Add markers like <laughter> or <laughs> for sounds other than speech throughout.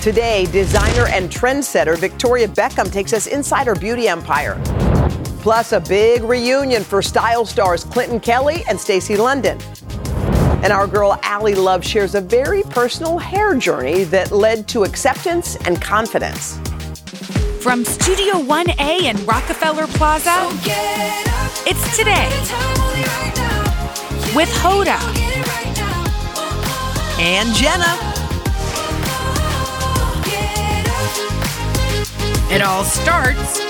Today, designer and trendsetter Victoria Beckham takes us inside her beauty empire. Plus, a big reunion for style stars Clinton Kelly and Stacy London. And our girl Ally Love shares a very personal hair journey that led to acceptance and confidence. From Studio 1A in Rockefeller Plaza, it's today with Hoda And Jenna. It all starts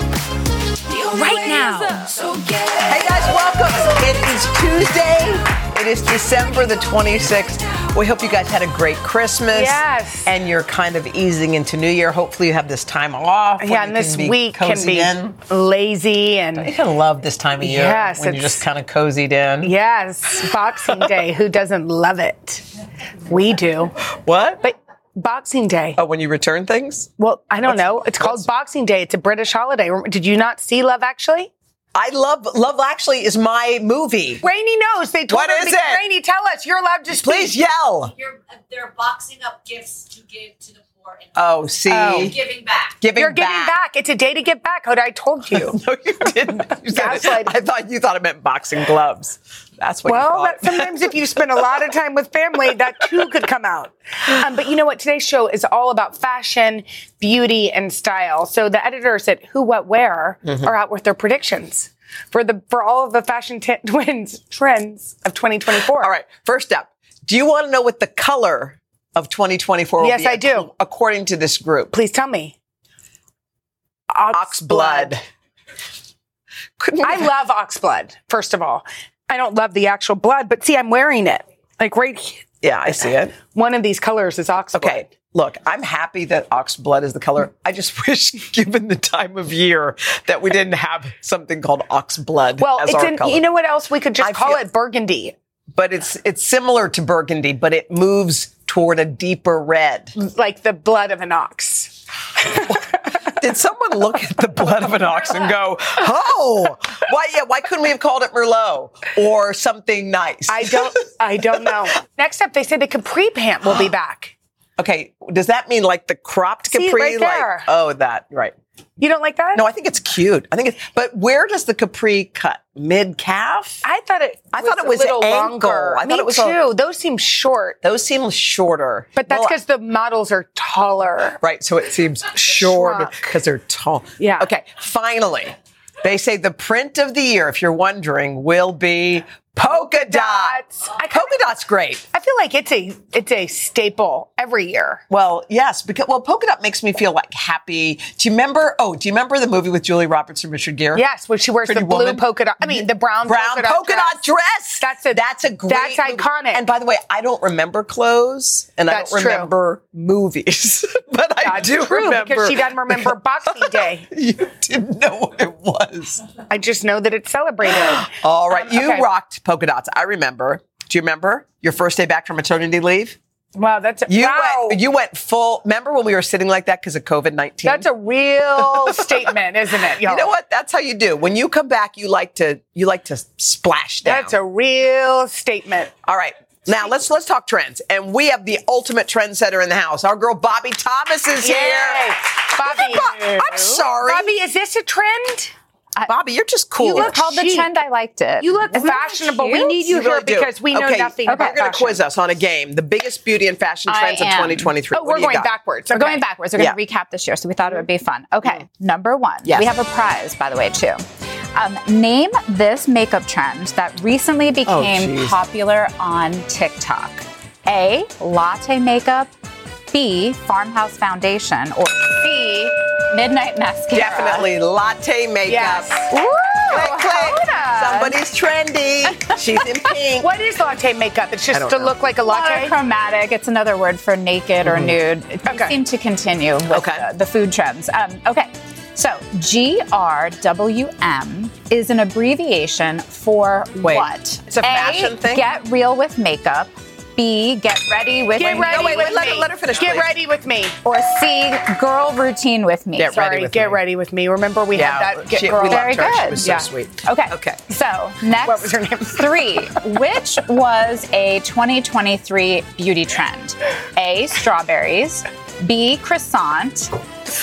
right now. Hey guys, welcome. It is Tuesday. It is December the 26th. We hope you guys had a great Christmas. Yes. And you're kind of easing into New Year. Hopefully you have this time off. Yeah, and this can week can be in. lazy I and kind of love this time of year Yes, when you're just kind of cozied in. yes, Boxing Day. Who doesn't love it? We do. What? But Boxing Day. oh, when you return things? Well, I don't know. It's called Boxing Day. It's a British holiday. Did you not see Love Actually? I love Love Actually is my movie. Rainy knows. They told What her is to- it? Rainy, tell us. You're allowed to speak. Please yell. You're, they're boxing up gifts to give to the poor and Oh, see. Oh. giving back. Giving You're giving back. It's a day to give back. Hoda, I told you. <laughs> No, you didn't. You said it. Gaslighting. I thought you thought it meant boxing gloves. That's what Well, that, <laughs> sometimes if you spend a lot of time with family, that too could come out. Um, but you know what? Today's show is all about fashion, beauty, and style. So the editors at Who, What, Wear Mm-hmm. are out with their predictions for the for all of the fashion t- <laughs> twins trends of 2024. All right. First up, do you want to know what the color of 2024 will Yes, be I do. According to this group, Please tell me. ox blood. <laughs> Couldn't I love ox blood. First of all, I don't love the actual blood, but see, I'm wearing it. Like right, he- Yeah, I see it. one of these colors is ox blood. Okay. Look, I'm happy that ox blood is the color. I just <laughs> wish, given the time of year, that we didn't have something called ox blood Well, it's in. color. You know what else we could just I call feel- it? Burgundy. but it's it's similar to burgundy, but it moves toward a deeper red. like the blood of an ox. <laughs> <laughs> Did someone look at the blood of an ox and go, "Oh, why? Yeah, why couldn't we have called it Merlot or something nice?" I don't. I don't know. Next up, they say the capri pant will be back. <gasps> okay, does that mean like the cropped Capri? See, right there. Like, oh, that right. You don't like that? No, I think it's cute. I think it's. But where does the capri cut? Mid calf? I thought it. I thought it a was little ankle. longer. I thought Me it was too. a- Those seem short, Those seem shorter. but that's Well, because the models are taller. Right, so it seems short because they're tall. Yeah. Okay, finally, they say the print of the year, if you're wondering, will be polka dots. I Polka dot's great. I feel like it's a it's a staple every year. Well, yes, because well, polka dot makes me feel like happy. Do you remember? Oh, do you remember the movie with Julie Roberts and Richard Gere? Yes, when she wears Pretty the blue Woman? polka dot. I mean, the brown Brown polka, dot dress. That's a that's a great. That's movie. iconic. And by the way, I don't remember clothes, and That's I don't true. remember movies, <laughs> but I That's do true remember because she doesn't remember <laughs> Boxing Day. <laughs> You didn't know what it was. I just know that it's celebrated. <gasps> All right, Um, you okay. rocked polka dots. I remember. Do you remember your first day back from maternity leave? Wow, that's You wow. went. You went full. Remember when we were sitting like that because of COVID nineteen? That's a real <laughs> statement, isn't it? Y'all? You know what? That's how you do. When you come back, you like to you like to splash down. That's a real statement. All right. Now let's let's talk trends, and we have the ultimate trendsetter in the house. Our girl Bobbie Thomas is here. Bobbie. I'm sorry, Bobbie, is this a trend? Bobbie, you're just cool. You look called the trend. I liked it. You look Isn't that fashionable. We need you, You here really do. because we know nothing about fashion. okay, nothing We're going to fashion. quiz us on a game, the biggest beauty and fashion I trends of 2023. Oh, What we're going got? backwards. We're going backwards. We're going to Yeah. recap this year, so we thought it would be fun. Okay, number one. Yes. We have a prize, by the way, too. Um, name this makeup trend that recently became geez. popular on TikTok. A. Latte makeup. B. Farmhouse foundation. Or C. Midnight mascara. Definitely latte makeup. Yes. Woo! Click, click. Hoda. Somebody Everybody's trendy. She's in pink. What is latte makeup? It's just to know. look like a latte. Chromatic. It's another word for naked or nude. It Okay. seem to continue with Okay. the, the food trends. Um, okay. So GRWM is an abbreviation for Wait. what? It's a fashion thing? Get real with makeup. B. Get ready with Get ready no, wait, with wait, let me. her- let her finish, Get please. ready with me. Or C. Girl routine with me. Get ready with get me. ready with me. Remember we Yeah, had that get she- girl. we loved Very her. She good. was so Yeah. sweet. Okay. Okay. So next, What was her name? three. Which was a 2023 beauty trend? A. Strawberries. B. Croissant.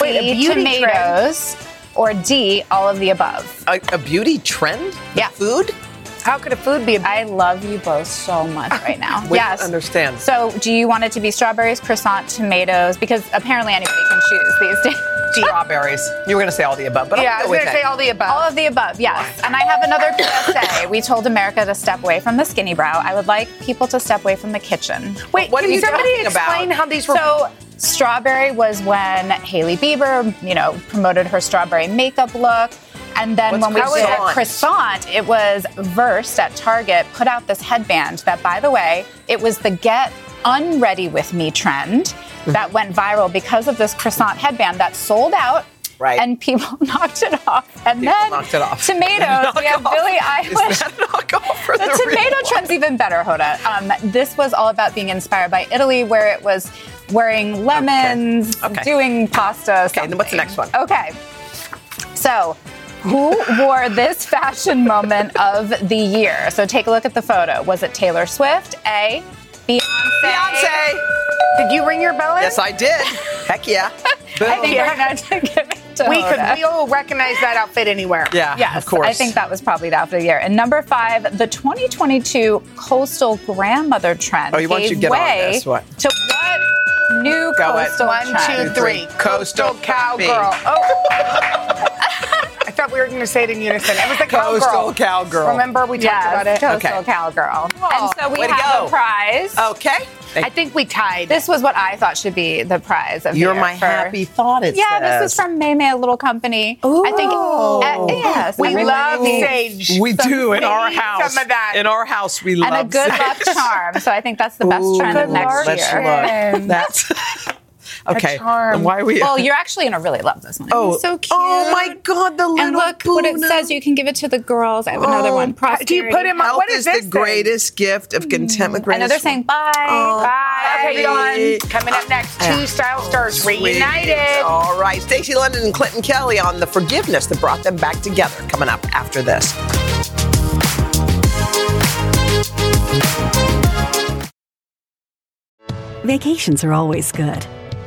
Wait, a C. beauty tomatoes. Or D. All of the above. A, a beauty trend? Yeah. Food? How could a food be I love you both so much <laughs> right now. We yes. understand. So, do you want it to be strawberries, croissant, tomatoes? Because apparently anybody can choose these days. <laughs> Strawberries. You were going to say all the above, but Yeah, I was gonna say all the above. All of the above, yes. And I have another PSA. We told America to step away from the skinny brow. I would like people to step away from the kitchen. Wait, What are can you somebody talking about? explain how these were? So, strawberry was when Hailey Bieber, you know, promoted her strawberry makeup look. And then What's when we did croissant? croissant, it was Versed at Target put out this headband that, by the way, it was the get unready with me trend Mm-hmm. that went viral because of this croissant headband that sold out. Right. And people <laughs> knocked it off. And People then knocked it off. tomatoes. <laughs> we have Knockoff. Billie Is Eilish. <laughs> that a knockoff for The the, tomato trend's even better, Hoda. Um, this was all about being inspired by Italy, where it was wearing lemons, Okay. doing pasta. Okay, then what's the next one? Okay. So, who wore this fashion moment of the year? So, take a look at the photo. Was it Taylor Swift? A. Beyonce. Beyonce. Did you ring your bell in? Yes, I did. Heck yeah. Boom. <laughs> I think we're going to give it to we could. We all recognize that outfit anywhere. yeah, Yes, of course. I think that was probably the outfit of the year. And number five, the 2022 coastal grandmother trend Oh, you want gave you to get on way this, what? to what new Go it. coastal One, two, trend? three. Coastal cowgirl. Oh. <laughs> I thought we were going to say it in unison. It was the cowgirl. Coastal cowgirl. Remember we talked about it? coastal Okay. cowgirl. and so we way have go. a prize. Okay. I think we tied. This was what I thought should be the prize of the You're my for- happy thought. It Yeah, this is from May May, a little company. I think. uh, yes, we love needs- sage. We do in our house. some of that. In our house, we love and a good sage. luck charm. So I think that's the best Ooh, trend of next let's year. look. <laughs> That's okay. charm. Why are we? Well, you're actually gonna really love this one. oh, It's so oh cute. Oh my God, the little And look what it says. You can give it to the girls. I have oh, another Oh, one. do you put him on? What is is this the greatest gift of contentment. Mm. I know they're saying bye. Oh, Bye, everyone. bye. Coming up next, ah, two style stars Sweet. reunited. All right, Stacy London and Clinton Kelly on the forgiveness that brought them back together. Coming up after this. Vacations are always good.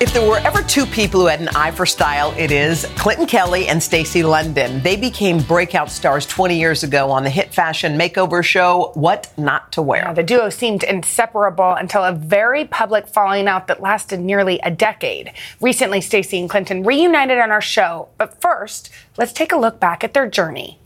If there were ever two people who had an eye for style, it is Clinton Kelly and Stacy London. They became breakout stars 20 years ago on the hit fashion makeover show, What Not to Wear. Yeah, the duo seemed inseparable until a very public falling out that lasted nearly a decade. Recently, Stacy and Clinton reunited on our show, but first, let's take a look back at their journey.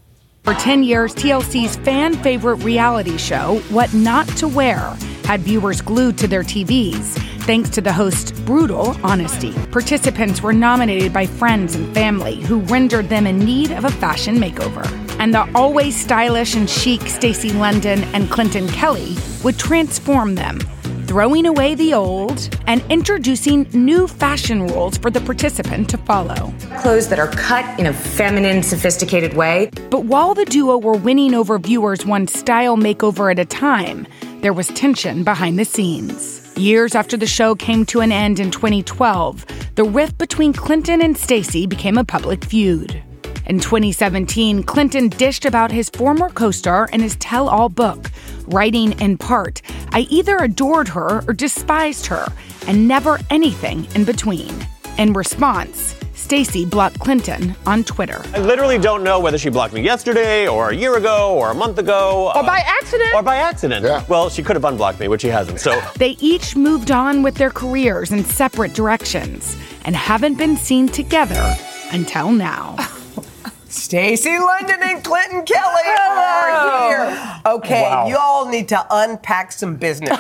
For 10 years, TLC's fan favorite reality show, What Not to Wear, had viewers glued to their TVs. Thanks to the host's brutal honesty, participants were nominated by friends and family who rendered them in need of a fashion makeover. And the always stylish and chic Stacy London and Clinton Kelly would transform them. throwing away the old and introducing new fashion rules for the participant to follow. Clothes that are cut in a feminine, sophisticated way. But while the duo were winning over viewers one style makeover at a time, there was tension behind the scenes. Years after the show came to an end in 2012, the rift between Clinton and Stacy became a public feud. In 2017, Clinton dished about his former co star in his tell all book, writing in part, I either adored her or despised her, and never anything in between. In response, Stacy blocked Clinton on Twitter. I literally don't know whether she blocked me yesterday or a year ago or a month ago. Or by uh, accident. Or by accident. Yeah. Well, she could have unblocked me, which she hasn't. So <laughs> They each moved on with their careers in separate directions and haven't been seen together until now. <laughs> Stacy London and Clinton Kelly are here. Okay, Wow. you all need to unpack some business.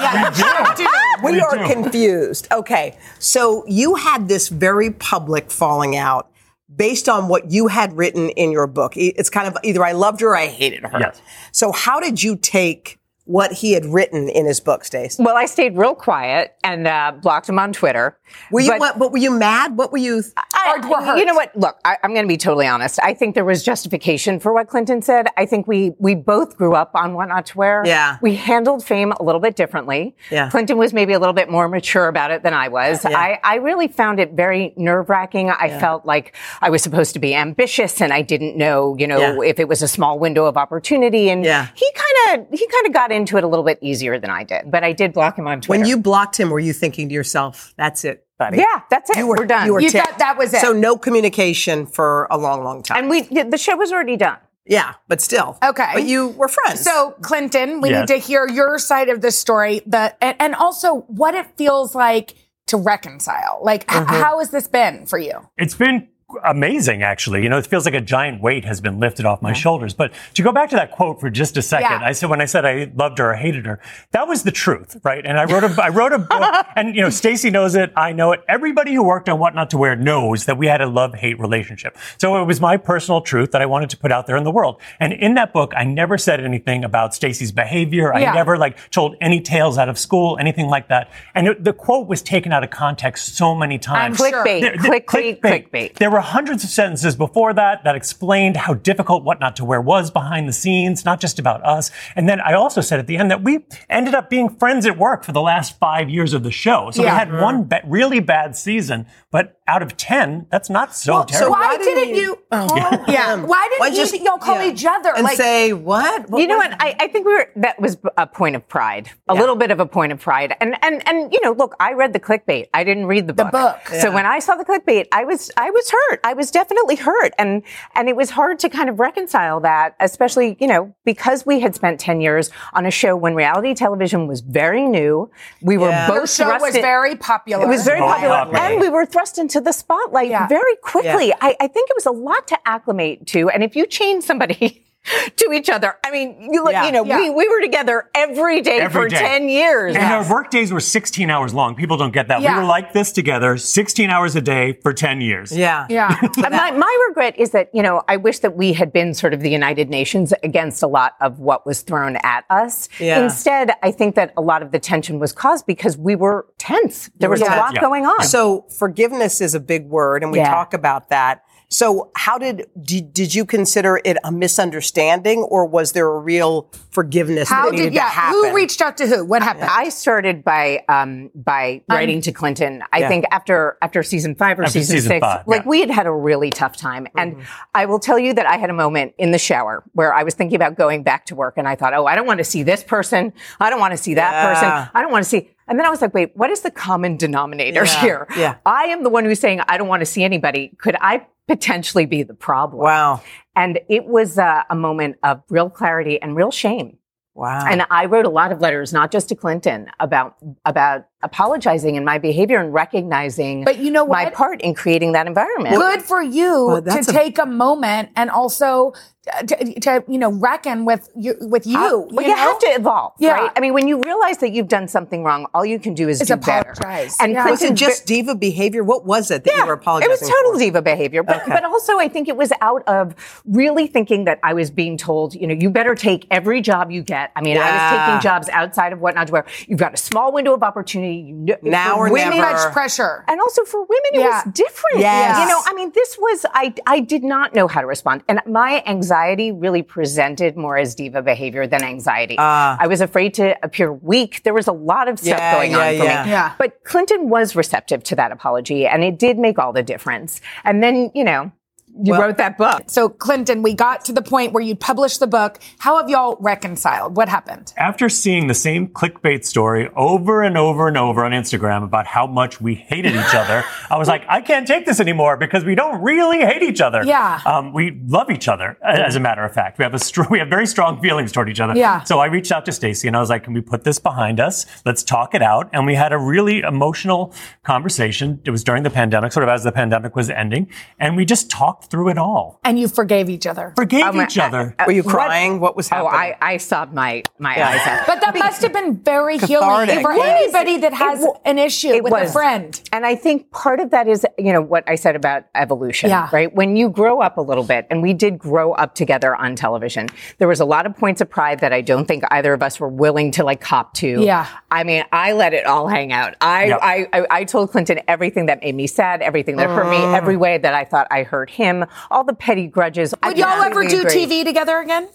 we We are do. confused. Okay, so you had this very public falling out based on what you had written in your book. It's kind of either I loved her or I hated her. Yes. So how did you take what he had written in his book, Stace? Well, I stayed real quiet and uh, blocked him on Twitter. Were you But- what, what were you mad? What were you I, you know what? Look, I, I'm going to be totally honest. I think there was justification for what Clinton said. I think we we both grew up on what not to wear. Yeah. We handled fame a little bit differently. Yeah. Clinton was maybe a little bit more mature about it than I was. Yeah. I, I really found it very nerve wracking. I felt like I was supposed to be ambitious and I didn't know, you know, Yeah. if it was a small window of opportunity. And Yeah. he kind of he kind of got into it a little bit easier than I did. But I did block him on Twitter. when you blocked him, were you thinking to yourself, that's it, buddy? yeah, that's it. You were, We're done. You were You ticked. thought that was it. So no communication for a long, long time. and we the show was already done. yeah, but still. Okay. But you were friends. So, Clinton, we Yes. need to hear your side of the story, the and, and also what it feels like to reconcile. Like, Mm-hmm. how has this been for you? It's been amazing, actually. You know, it feels like a giant weight has been lifted off my shoulders. But to go back to that quote for just a second, Yeah. I said when I said I loved her or hated her, that was the truth, right? And I wrote a I wrote a <laughs> book, and you know, Stacy knows it, I know it. Everybody who worked on What Not to Wear knows that we had a love hate relationship. So it was my personal truth that I wanted to put out there in the world. And in that book, I never said anything about Stacy's behavior. Yeah. I never like told any tales out of school, anything like that. And it, the quote was taken out of context so many times. I'm. Clickbait, There- there- clickbait, clickbait. There were hundreds of sentences before that that explained how difficult what not to wear was behind the scenes, not just about us. And then I also said at the end that we ended up being friends at work for the last five years of the show. So Yeah. we had one mm-hmm. ba- really bad season, but out of 10, that's not so Well, so terrible. Why, why didn't didn't you- you? Oh, yeah. him? Why didn't Why you, just- y'all call yeah. each other? and like, say what? you know what? I, I think we were that was a point of pride, a little bit of a point of pride. And and and you know, look, I read the clickbait. I didn't read the book. The book. So when I saw the clickbait, I was I was hurt. I was definitely hurt, and and it was hard to kind of reconcile that, especially you know because we had spent ten years on a show when reality television was very new. We were Yeah. both your show thrust was in- very popular. It was very popular, popular. and we were thrust into the spotlight Yeah. very quickly. I, I think it was a lot to acclimate to, and if you change somebody <laughs> to each other, I mean, you look, Yeah. you know, Yeah. we, we were together every day Every for day. ten years. And our work days were 16 hours long. People don't get that. Yeah. We were like this together, 16 hours a day for 10 years. yeah. Yeah. <laughs> And my, my regret is that, you know, I wish that we had been sort of the United Nations against a lot of what was thrown at us. Yeah. Instead, I think that a lot of the tension was caused because we were tense. There was a lot Yeah. going on. So forgiveness is a big word, and we Yeah. talk about that. So how did, did did you consider it a misunderstanding, or was there a real forgiveness How that needed did, yeah, to happen? who reached out to who? What happened? I started by um, by writing to Clinton. I Yeah. think after after season five or After season, season six, five, like yeah. we had had a really tough time. And I will tell you that I had a moment in the shower where I was thinking about going back to work, and I thought, oh, I don't want to see this person. I don't want to see that Yeah. person. I don't want to see. And then I was like, wait, what is the common denominator Yeah, here? yeah. I am the one who's saying I don't want to see anybody. Could I potentially be the problem? Wow. And it was uh, a moment of real clarity and real shame. Wow. And I wrote a lot of letters, not just to Clinton, about about apologizing in my behavior and recognizing But you know my part in creating that environment. Good for you Well, to that's a- take a moment and also uh, to, to you know reckon with you with you. Uh, well, you, know? have to evolve, Yeah. right? I mean, when you realize that you've done something wrong, all you can do is Is do better. apologize. And Yeah. Was Clinton it just diva behavior? What was it that you were apologizing? It was total for? diva behavior, but, Okay. but also I think it was out of really thinking that I was being told, you know, you better take every job you get. I mean, I was taking jobs outside of what not to wear. You've got a small window of opportunity. You know, Now for or women, never. Much pressure. and also for women, it Yeah. was different. Yes. You know, I mean, this was, I, I did not know how to respond. And my anxiety really presented more as diva behavior than anxiety. Ah. I was afraid to appear weak. There was a lot of stuff Yeah, going yeah, on for yeah. me. Yeah. But Clinton was receptive to that apology and it did make all the difference. And then, you know, you Well- wrote that book. So Clinton, we got to the point where you published the book. How have y'all reconciled? What happened? After seeing the same clickbait story over and over and over on Instagram about how much we hated each other, I was like, I can't take this anymore because we don't really hate each other. Yeah. Um, we love each other, as a matter of fact. We have a str- we have very strong feelings toward each other. Yeah. So I reached out to Stacy and I was like, can we put this behind us? Let's talk it out. And we had a really emotional conversation. It was during the pandemic, sort of as the pandemic was ending. And we just talked through it all. And you forgave each other. Forgave Oh, my- each uh, other. Uh, were you crying? What, was Oh, happening? I, I sobbed my, my Yeah. eyes out. But that must have been very healing Cathartic. for It anybody that has It wa- an issue it with a friend. And I think part of that is, you know, what I said about evolution, Yeah. right? When you grow up a little bit, and we did grow up together on television, there was a lot of points of pride that I don't think either of us were willing to like cop to. Yeah. I mean, I let it all hang out. I, Yep. I, I, I told Clinton everything that made me sad, everything that hurt me, Mm. every way that I thought I hurt him, all the petty grudges. I Would y'all ever do agree. TV together again?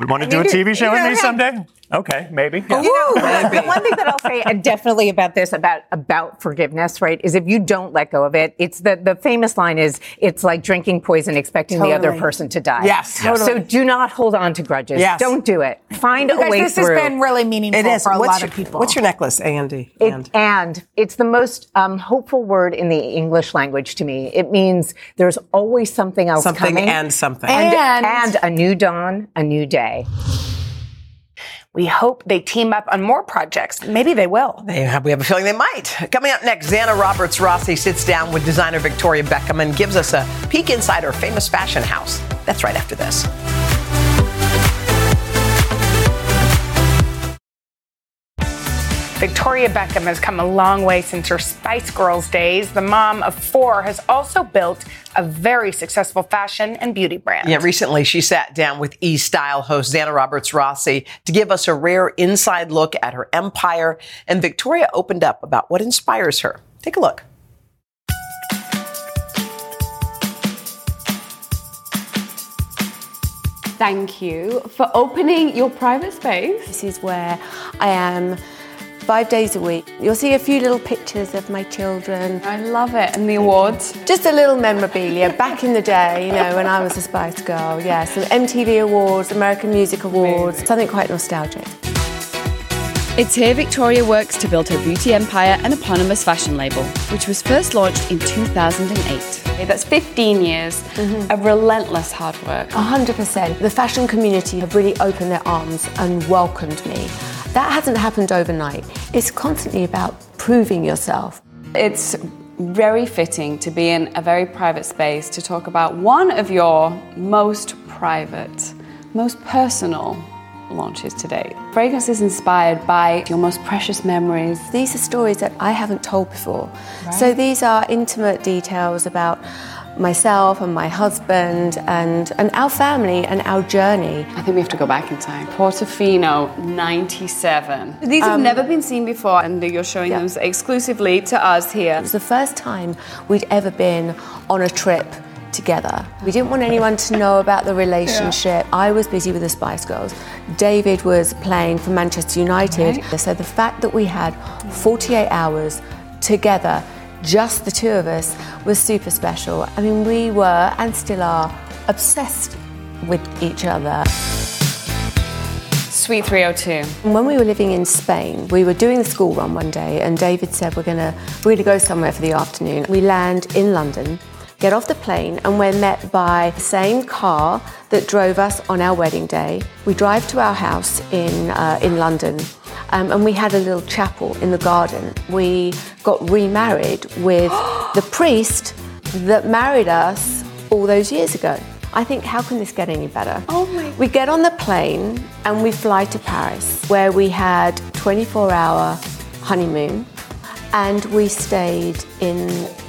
You want to do a TV show with me someday? Okay, maybe. Yeah. You know, the one thing that I'll say <laughs> definitely about this, about about forgiveness, right, is if you don't let go of it, it's the the famous line is it's like drinking poison, expecting the other person to die. Yes. Yes. So do not hold on to grudges. Yes. Don't do it. Find a way this through. This has been really meaningful it is. for a what's lot your, of people. What's your necklace, Andy? It- And- and it's the most um, hopeful word in the English language to me. It means there's always something else Something coming, and something. and, And- and a new dawn, a new day. We hope they team up on more projects. Maybe they will. They have, we have a feeling they might. Coming up next, Zanna Roberts Rassi sits down with designer Victoria Beckham and gives us a peek inside her famous fashion house. That's right after this. Victoria Beckham has come a long way since her Spice Girls days. The mom of four has also built a very successful fashion and beauty brand. Yeah, recently she sat down with E Style host Zanna Roberts Rassi to give us a rare inside look at her empire. And Victoria opened up about what inspires her. Take a look. Thank you for opening your private space. This is where I am five days a week. You'll see a few little pictures of my children. I love it. And the awards. Just a little memorabilia back in the day, you know, when I was a Spice Girl. Yeah, some MTV Awards, American Music Awards, something quite nostalgic. It's here Victoria works to build her beauty empire and eponymous fashion label, which was first launched in 2008. That's 15 years mm-hmm. of relentless hard work. 100%. The fashion community have really opened their arms and welcomed me. That hasn't happened overnight. It's constantly about proving yourself. It's very fitting to be in a very private space to talk about one of your most private, most personal launches to date. Fragrance is inspired by your most precious memories. These are stories that I haven't told before. So these are intimate details about myself and my husband and, and our family and our journey. I think we have to go back in time. Portofino 97. These have Um, never been seen before, and you're showing them exclusively to us here. It was the first time we'd ever been on a trip together. We didn't want anyone to know about the relationship. I was busy with the Spice Girls. David was playing for Manchester United. So the fact that we had 48 hours together, just the two of us, was super special. I mean, we were and still are obsessed with each other. Suite 302. When we were living in Spain, we were doing the school run one day, and David said, "We're gonna we're gonna go somewhere for the afternoon." We land in London, get off the plane, and we're met by the same car that drove us on our wedding day. We drive to our house in uh, in London, Um, and we had a little chapel in the garden. We got remarried with <gasps> the priest that married us all those years ago. I think, how can this get any better? Oh my. We get on the plane and we fly to Paris, where we had 24 hour honeymoon and we stayed in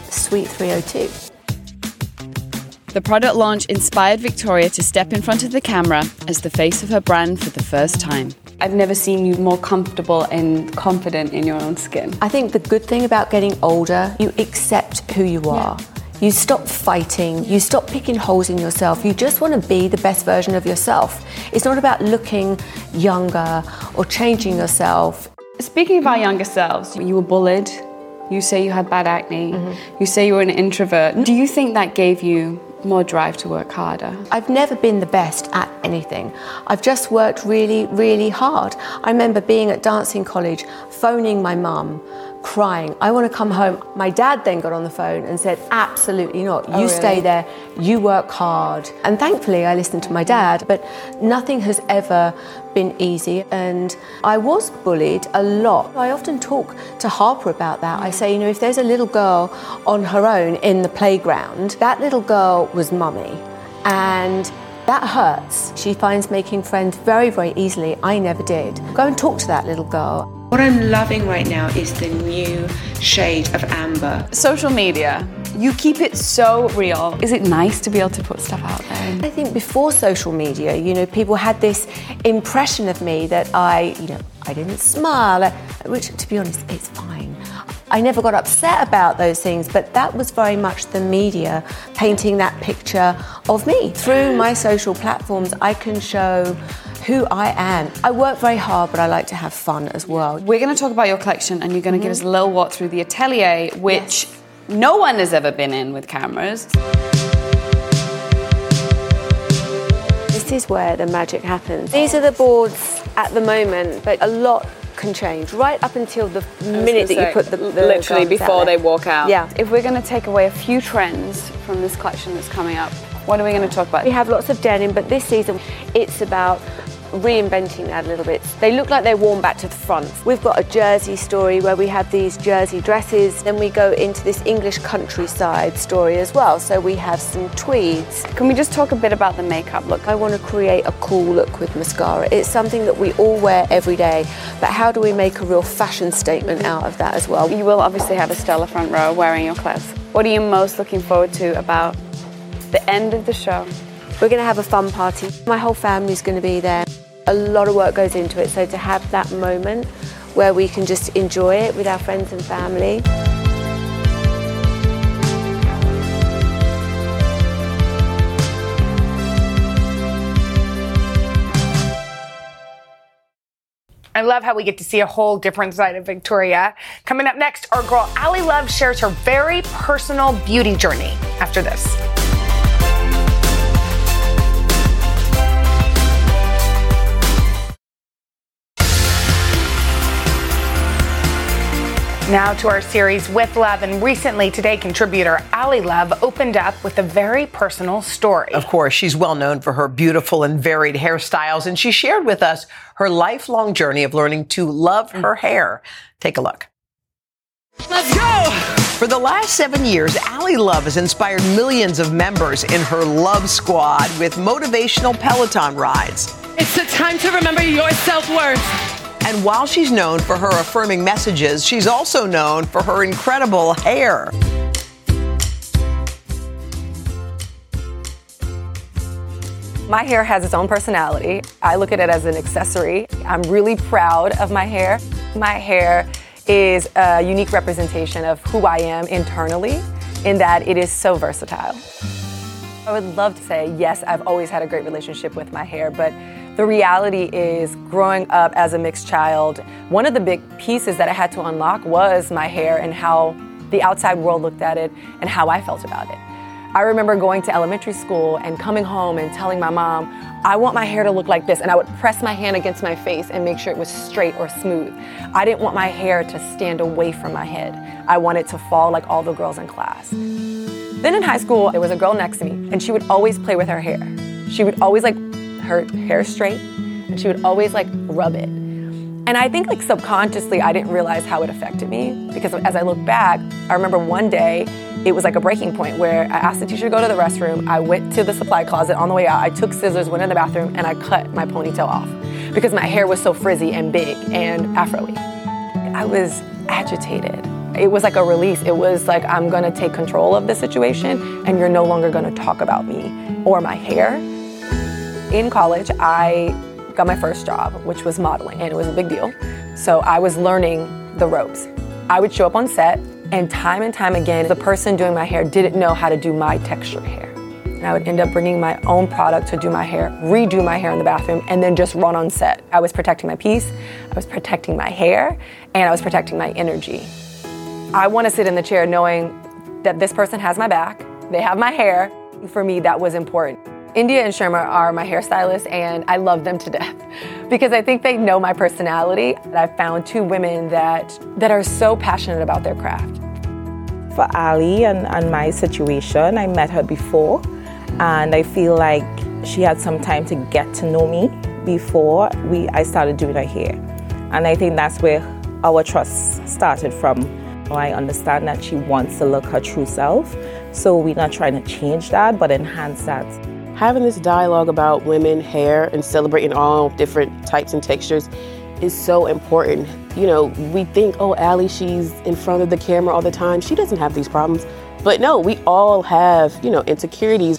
Suite 302. The product launch inspired Victoria to step in front of the camera as the face of her brand for the first time. I've never seen you more comfortable and confident in your own skin. I think the good thing about getting older, you accept who you are. You stop fighting, you stop picking holes in yourself. You just want to be the best version of yourself. It's not about looking younger or changing yourself. Speaking of our younger selves, you were bullied. You say you had bad acne. Mm-hmm. You say you were an introvert. Do you think that gave you more drive to work harder? I've never been the best at anything. I've just worked really, really hard. I remember being at dancing college, phoning my mum, crying, I want to come home. My dad then got on the phone and said, Absolutely not. Oh, you Oh, stay there, you work hard. And thankfully, I listened to my dad, but nothing has ever been easy. And I was bullied a lot. I often talk to Harper about that. I say, you know, if there's a little girl on her own in the playground, that little girl was mummy. And that hurts. She finds making friends very, very easily. I never did. Go and talk to that little girl. What I'm loving right now is the new shade of amber. Social media, you keep it so real. Is it nice to be able to put stuff out there? I think before social media, you know, people had this impression of me that I, you know, I didn't smile, uh, which to be honest, it's fine. I never got upset about those things, but that was very much the media painting that picture of me. Through my social platforms, I can show who I am. I work very hard, but I like to have fun as well. We're going to talk about your collection and you're going to give us a little walk through the atelier, which no one has ever been in with cameras. This is where the magic happens. These are the boards at the moment, but a lot can change right up until the minute that you put the, the literally before they walk out. Yeah. If we're going to take away a few trends from this collection that's coming up, what are we going to talk about? We have lots of denim, but this season it's about reinventing that a little bit. They look like they're worn back to the front. We've got a jersey story where we have these jersey dresses, then we go into this English countryside story as well. So we have some tweeds. Can we just talk a bit about the makeup look? I want to create a cool look with mascara. It's something that we all wear every day, but how do we make a real fashion statement out of that as well? You will obviously have a stellar front row wearing your clothes. What are you most looking forward to about the end of the show? We're going to have a fun party. My whole family's going to be there. A lot of work goes into it, so to have that moment where we can just enjoy it with our friends and family. I love how we get to see a whole different side of Victoria. Coming up next, our girl Ally Love shares her very personal beauty journey after this. Now to our series with Love, and recently today contributor Ally Love opened up with a very personal story. Of course, she's well known for her beautiful and varied hairstyles, and she shared with us her lifelong journey of learning to love her hair. Take a look. Let's go! For the last seven years, Ally Love has inspired millions of members in her Love Squad with motivational Peloton rides. It's the time to remember your self worth. And while she's known for her affirming messages, she's also known for her incredible hair. My hair has its own personality. I look at it as an accessory. I'm really proud of my hair. My hair is a unique representation of who I am internally, in that it is so versatile. I would love to say, yes, I've always had a great relationship with my hair, but the reality is, growing up as a mixed child, one of the big pieces that I had to unlock was my hair and how the outside world looked at it and how I felt about it. I remember going to elementary school and coming home and telling my mom, I want my hair to look like this. And I would press my hand against my face and make sure it was straight or smooth. I didn't want my hair to stand away from my head. I wanted to fall like all the girls in class. Then in high school, there was a girl next to me, and she would always play with her hair. She would always like her hair straight, and she would always like rub it. And I think like subconsciously I didn't realize how it affected me because as I look back, I remember one day it was like a breaking point where I asked the teacher to go to the restroom. I went to the supply closet on the way out. I took scissors, went in the bathroom, and I cut my ponytail off because my hair was so frizzy and big and afro I was agitated. It was like a release. It was like, I'm gonna take control of the situation and you're no longer gonna talk about me or my hair. In college, I got my first job, which was modeling, and it was a big deal. So I was learning the ropes. I would show up on set, and time and time again, the person doing my hair didn't know how to do my texture hair. And I would end up bringing my own product to do my hair, redo my hair in the bathroom, and then just run on set. I was protecting my piece, I was protecting my hair, and I was protecting my energy. I want to sit in the chair knowing that this person has my back, they have my hair. For me, that was important. India and Sherma are my hairstylists, and I love them to death <laughs> because I think they know my personality. I found two women that, that are so passionate about their craft. For Ally and, and my situation, I met her before, and I feel like she had some time to get to know me before we I started doing her hair. And I think that's where our trust started from. I understand that she wants to look her true self, so we're not trying to change that, but enhance that having this dialogue about women, hair, and celebrating all different types and textures is so important. You know, we think, oh, Ally, she's in front of the camera all the time. She doesn't have these problems. But no, we all have, you know, insecurities.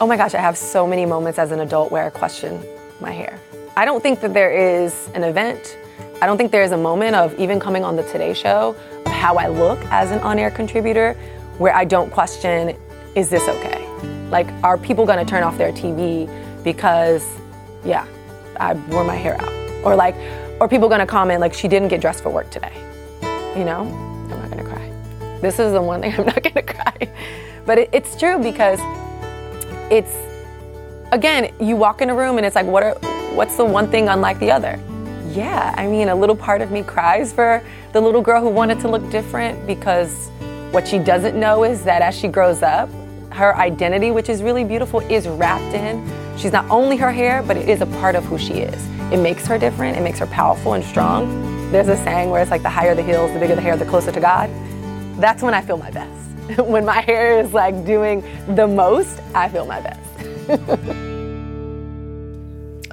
Oh my gosh, I have so many moments as an adult where I question my hair. I don't think that there is an event. I don't think there is a moment of even coming on the Today Show of how I look as an on air contributor where I don't question, is this okay? Like, are people gonna turn off their TV because, yeah, I wore my hair out? Or like, are people gonna comment like she didn't get dressed for work today? You know, I'm not gonna cry. This is the one thing <laughs> I'm not gonna cry. But it, it's true because it's, again, you walk in a room and it's like, what are, what's the one thing unlike the other? Yeah, I mean, a little part of me cries for the little girl who wanted to look different because what she doesn't know is that as she grows up, her identity, which is really beautiful, is wrapped in. She's not only her hair, but it is a part of who she is. It makes her different, it makes her powerful and strong. There's a saying where it's like the higher the heels, the bigger the hair, the closer to God. That's when I feel my best. <laughs> when my hair is like doing the most, I feel my best. <laughs>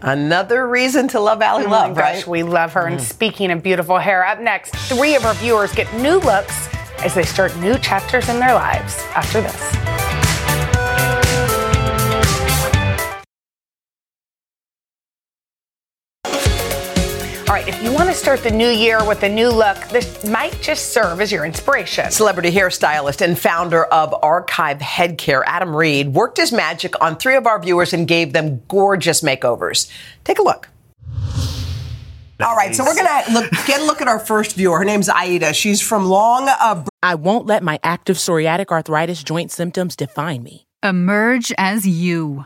Another reason to love Ally oh Love, gosh, right? We love her. And mm. speaking of beautiful hair, up next, three of our viewers get new looks as they start new chapters in their lives after this. You want to start the new year with a new look, this might just serve as your inspiration. Celebrity hairstylist and founder of Arkive Headcare, Adam Reed, worked his magic on three of our viewers and gave them gorgeous makeovers. Take a look. All right, so we're gonna look, get a look at our first viewer. Her name's Aida. She's from Long. Uh, I won't let my active psoriatic arthritis joint symptoms define me. Emerge as you.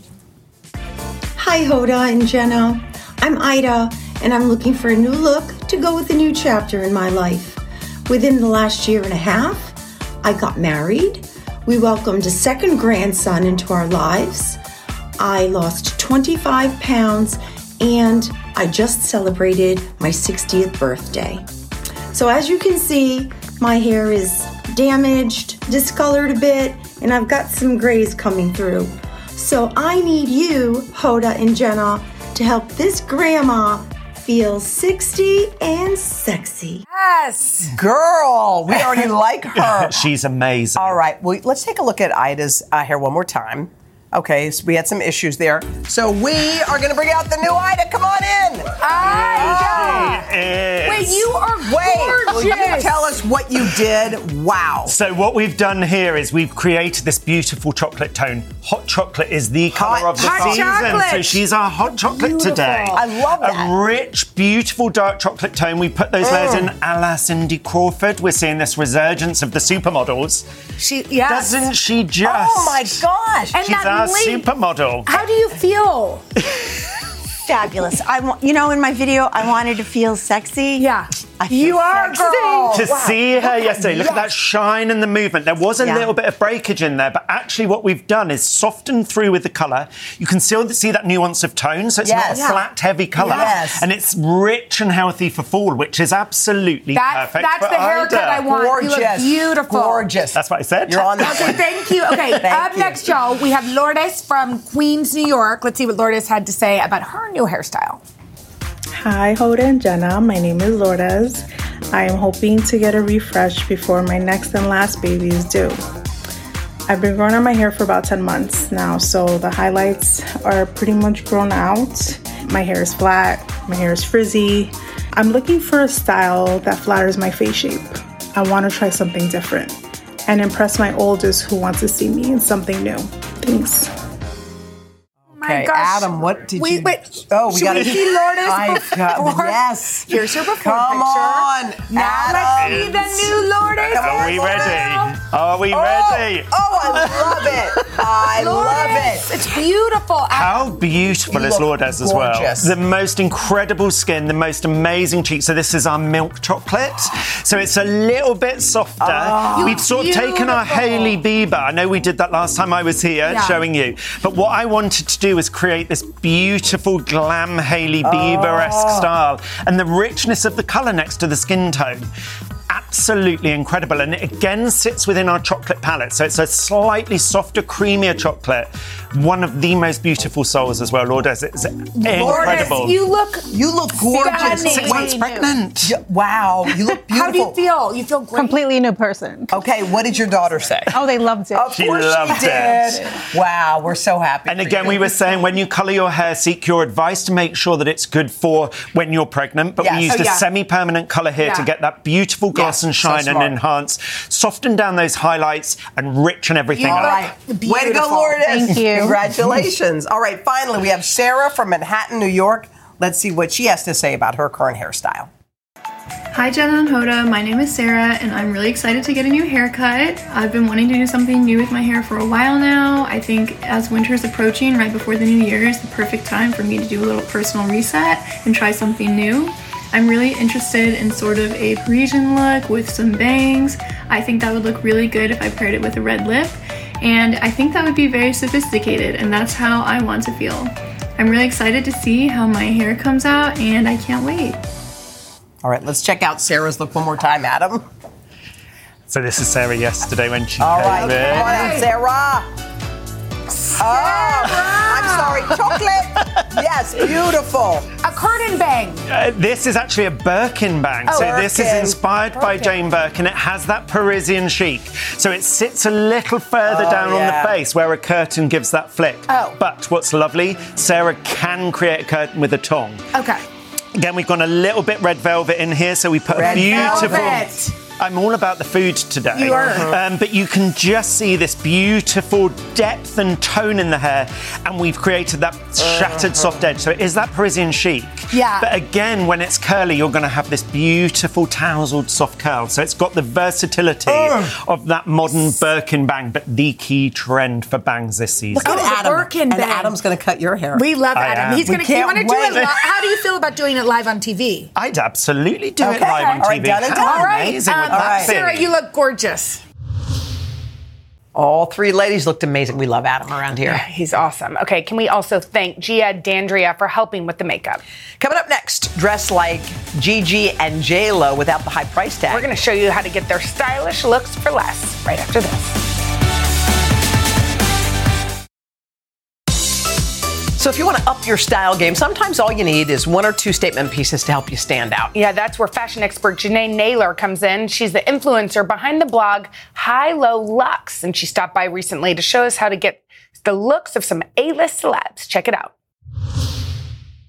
Hi, Hoda and Jenna. I'm Ida, and I'm looking for a new look to go with a new chapter in my life. Within the last year and a half, I got married. We welcomed a second grandson into our lives. I lost 25 pounds, and I just celebrated my 60th birthday. So, as you can see, my hair is damaged, discolored a bit, and I've got some grays coming through. So I need you, Hoda and Jenna, to help this grandma feel 60 and sexy. Yes. Girl, we already <laughs> like her. She's amazing. All right, well, let's take a look at Ida's uh, hair one more time. Okay, so we had some issues there. So we are going to bring out the new Ida. Come on in. Ida. Wait, you are Wait, will you tell us what you did? Wow. So what we've done here is we've created this beautiful chocolate tone. Hot chocolate is the color of the Hot season. chocolate. So she's our hot chocolate today. I love that. A rich, beautiful dark chocolate tone. We put those layers in mm. a la Cindy Crawford. We're seeing this resurgence of the supermodels. She, yes. Doesn't she just? Oh my gosh. And she's that our supermodel. How do you feel? <laughs> Fabulous. I wa- you know, in my video, I wanted to feel sexy. Yeah. I feel You are, sexy. girl. to see her yesterday, look at that shine and the movement. There was a Yeah. little bit of breakage in there, but actually, what we've done is softened through with the colour. You can still see that nuance of tone, so it's Yes. not a flat, heavy colour. Yes. And it's rich and healthy for fall, which is absolutely That's, perfect. that's for the haircut Ida. I want. You look beautiful. Gorgeous. That's what I said. You're on that Okay, one. thank you. Okay, <laughs> Thank up you. next, y'all, we have Lourdes from Queens, New York. Let's see what Lourdes had to say about her new hairstyle. Hi, Hoda and Jenna. My name is Lourdes. I am hoping to get a refresh before my next and last baby is due. I've been growing out my hair for about 10 months now, so the highlights are pretty much grown out. My hair is flat, my hair is frizzy. I'm looking for a style that flatters my face shape. I want to try something different and impress my oldest who wants to see me in something new. Thanks. Okay, gosh. Adam, what did Wait, you? wait. Oh, we got we see Lourdes I got yes. Here's her before Come picture. on, Now Adam. let's see the new Lourdes. Are we ready? Are we Oh, ready? Oh, I love it. I <laughs> love it. It's beautiful. How beautiful You is Lourdes as well? gorgeous. The most incredible skin, the most amazing cheeks. So this is our milk chocolate. So it's a little bit softer. Oh. We've sort of taken our Beautiful. Hailey Bieber. I know we did that last time I was here Yeah. showing you. But what I wanted to do was create this beautiful glam Hailey Bieber-esque Oh. style and the richness of the colour next to the skin tone. Absolutely incredible, and it again sits within our chocolate palette. So it's a slightly softer, creamier chocolate. One of the most beautiful souls as well, Lourdes. It's incredible. Lourdes, you look You look gorgeous. Stunning. Six months pregnant. Yeah, Wow, you look beautiful. How do you feel? You feel great. Completely new person. Okay, what did your daughter say? Oh, they loved it. Of She course loved she did. Wow, we're so happy. And for again, you. we were saying when you colour your hair, seek your advice to make sure that it's good for when you're pregnant. But Yes. we used Oh, a semi-permanent colour here to get that beautiful gloss Yes, and so shine and enhance, soften down those highlights and rich and everything All right. up. All right. Way to go, Beautiful. Lourdes. Thank you. Congratulations. All right, finally, we have Sarah from Manhattan, New York. Let's see what she has to say about her current hairstyle. Hi Jenna and Hoda, my name is Sarah and I'm really excited to get a new haircut. I've been wanting to do something new with my hair for a while now. I think as winter is approaching, right before the new year is the perfect time for me to do a little personal reset and try something new. I'm really interested in sort of a Parisian look with some bangs. I think that would look really good if I paired it with a red lip. And I think that would be very sophisticated and that's how I want to feel. I'm really excited to see how my hair comes out and I can't wait. All right, let's check out Sarah's look one more time, Adam. So this is Sarah yesterday when she All came right, in. come on in, Sarah. Oh, I'm ah. Sorry, chocolate. yes, beautiful. A curtain bang. Uh, this is actually a Birkin bang. Oh, so this is Birkin. inspired by Jane Birkin. It has that Parisian chic. So it sits a little further Oh, down on the face where a curtain gives that flick. Oh. But what's lovely, Sarah can create a curtain with a tongue. Okay. Again, we've gone a little bit red velvet in here, so we put Red a beautiful. velvet. I'm all about the food today. You are. Um, but you can just see this beautiful depth and tone in the hair, and we've created that shattered soft edge. So it is that Parisian chic. Yeah. But again, when it's curly, you're going to have this beautiful tousled soft curl. So it's got the versatility of that modern Birkin bang, but the key trend for bangs this season. Look at Oh, Adam. Birkin and bang. Adam's going to cut your hair. We love I Adam. am. He's gonna. You can't want to do it? wait. Li- how do you feel about doing it live on TV? I'd absolutely do it live on All right, TV. done and How done. All right, amazing would um, Sarah, you look gorgeous. All three ladies looked amazing. We love Adam around here. He's awesome. Okay, can we also thank Gia Dandria for helping with the makeup? Coming up next, dress like Gigi and J Lo without the high price tag. We're going to show you how to get their stylish looks for less right after this. So if you want to up your style game, sometimes all you need is one or two statement pieces to help you stand out. Yeah, that's where fashion expert Janae Naylor comes in. She's the influencer behind the blog High Low Lux, and she stopped by recently to show us how to get the looks of some A-list celebs. Check it out.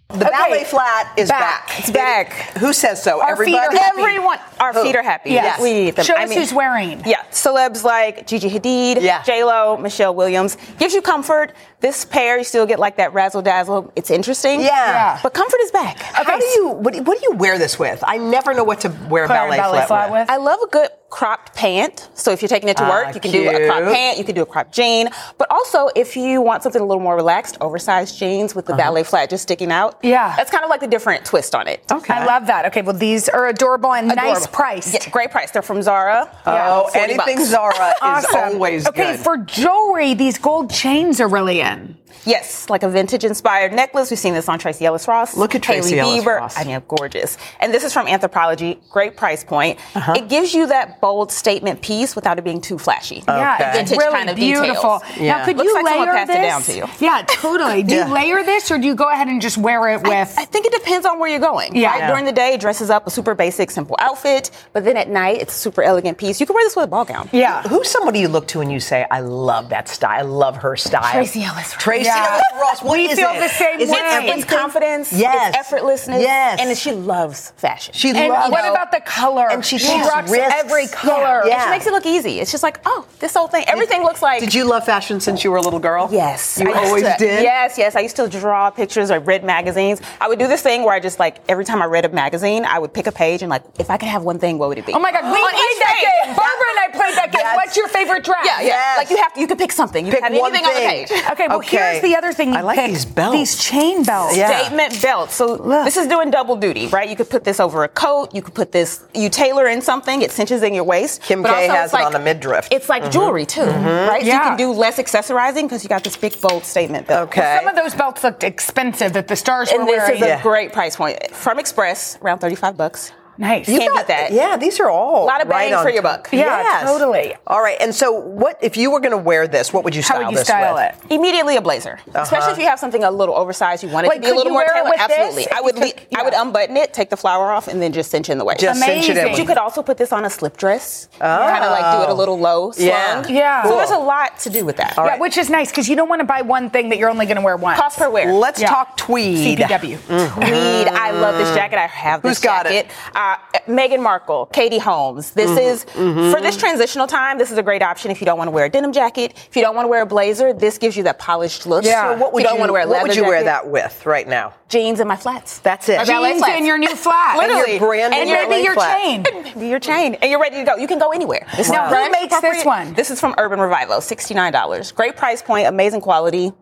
The ballet flat is back. It's back. Who says so? Our Everybody. feet are happy. Everyone. Our Who? feet are happy. Yes. We eat them. Show I us mean- who's wearing. Yeah, celebs like Gigi Hadid, Yeah. J Lo, Michelle Williams gives you comfort. This pair, you still get like that razzle dazzle. It's interesting. Yeah. Yeah. but comfort is back. How do you what, do- what do you wear this with? I never know what to wear a ballet, flat, with. I love a good cropped pant. So if you're taking it to Ah, work, you can do a cropped pant, you can do a cropped jean. But also, if you want something a little more relaxed, oversized jeans with the Uh-huh. ballet flat just sticking out. Yeah. That's kind of like the different twist on it. Okay. I love that. Okay, well, these are adorable and nice price. Yeah, great price. They're from Zara. Oh, anything bucks. Zara is <laughs> Awesome. always okay, good. Okay, for jewelry, these gold chains are really in again. Yes, like a vintage inspired necklace. We've seen this on Tracee Ellis Ross. Look at Tracee Hailey Ellis Bieber. Ross. I mean, gorgeous. And this is from Anthropologie. Great price point. Uh-huh. It gives you that bold statement piece without it being too flashy. Yeah, Okay. it's Vintage really kind of beautiful. details. Yeah. Now, could Looks you like someone layer this? it down to you. Yeah, totally. Do <laughs> Yeah. you layer this, or do you go ahead and just wear it with? I think it depends on where you're going. Yeah. Right? Yeah. During the day, it dresses up a super basic, simple outfit. But then at night, it's a super elegant piece. You can wear this with a ball gown. yeah. Who's somebody you look to and you say, I love that style. I love her style. Tracee Ellis Ross. Tracee Yeah. Ellis Ross. What We is feel it? the same Is way. everything? It's confidence. Yes. It's effortlessness. Yes. And she loves fashion. She And loves what about the color? And she she takes rocks risks. every color. Yeah. And she makes it look easy. It's just like, oh, this whole thing. Everything looks like. Did you love fashion since you were a little girl? Yes. You I always to- did? Yes, yes. I used to draw pictures or read magazines. I would do this thing where I just like every time I read a magazine, I would pick a page and like, if I could have one thing, what would it be? Oh my God, we played that game. Barbara and I played that game. What's your favorite dress? Yeah, yeah. Yes. Like you have to, you could pick something. You Pick can have one anything on the page. Okay, well, Okay. Here's the other thing you I like picked. these belts. These chain belts. Yeah. Statement belts. So this is doing double duty, right? You could put this over a coat. You could put this. You tailor in something. It cinches in your waist. Kim but K also has it like- on the midriff. It's like mm-hmm. jewelry too, mm-hmm. right? So you can do less accessorizing because you got this big bold statement belt. Okay. Some of those belts looked expensive that the stars were And this wearing. is a Yeah. great price point from Express, around thirty-five bucks. Nice. You can't beat that. Yeah, these are all A lot of right bang on for your buck. Yeah, totally. All right, and so what if you were going to wear this? What would you How style would you this style with? it? Immediately a blazer, uh-huh. especially if you have something a little oversized. You want it Wait, to be a little more tailored. with this Absolutely, I you would. took- le- I would unbutton it, take the flower off, and then just cinch in the waist. Just cinch it in. But you could also put this on a slip dress. Oh. Kind of like do it a little low, slung. Yeah. Yeah. So Cool. there's a lot to do with that. Yeah, which is nice because you don't want to buy one thing that you're only going to wear once. Cost per wear. Let's talk tweed. CPW. Tweed. I love this mm-hmm. jacket. I have this jacket. Who's got jacket. Uh, Meghan Markle, Katie Holmes. This is for this transitional time. This is a great option if you don't want to wear a denim jacket. If you don't want to wear a blazer, this gives you that polished look. So what would you you, don't want to wear a what would leather you wear that with right now? Jeans and my flats. That's it. My Jeans and your new flat. Literally. <laughs> And your brand And new maybe your flat. chain. Maybe <laughs> your chain, and you're ready to go. You can go anywhere. This Now, is who makes this one? This is from Urban Revivo, sixty-nine dollars. Great price point, amazing quality.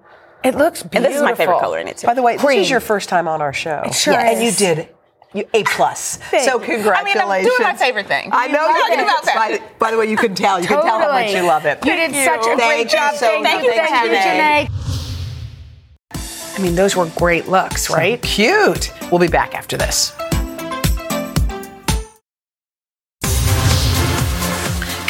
It looks beautiful. And this is my favorite color in it too. By the way, Cream. this is your first time on our show. sure And you did you A plus. <laughs> Thank So you. congratulations. I mean, I'm doing my favorite thing. I know You you're love doing it about that. By, fashion. the- by the way, you can tell. You can tell how much you love it. You did such a great Thank you job. so Thank you, Thank thank you, you, Janae. Janae. I mean, those were great looks, right? Cute. We'll be back after this.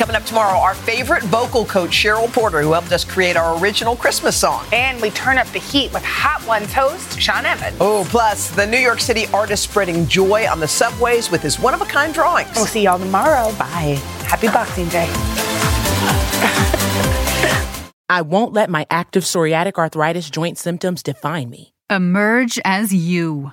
Coming up tomorrow, our favorite vocal coach, Cheryl Porter, who helped us create our original Christmas song. And we turn up the heat with Hot Ones host Sean Evans. Oh, plus the New York City artist spreading joy on the subways with his one of a kind drawings. We'll see y'all tomorrow. Bye. Happy Boxing Day. <laughs> I won't let my active psoriatic arthritis joint symptoms define me. Emerge as you.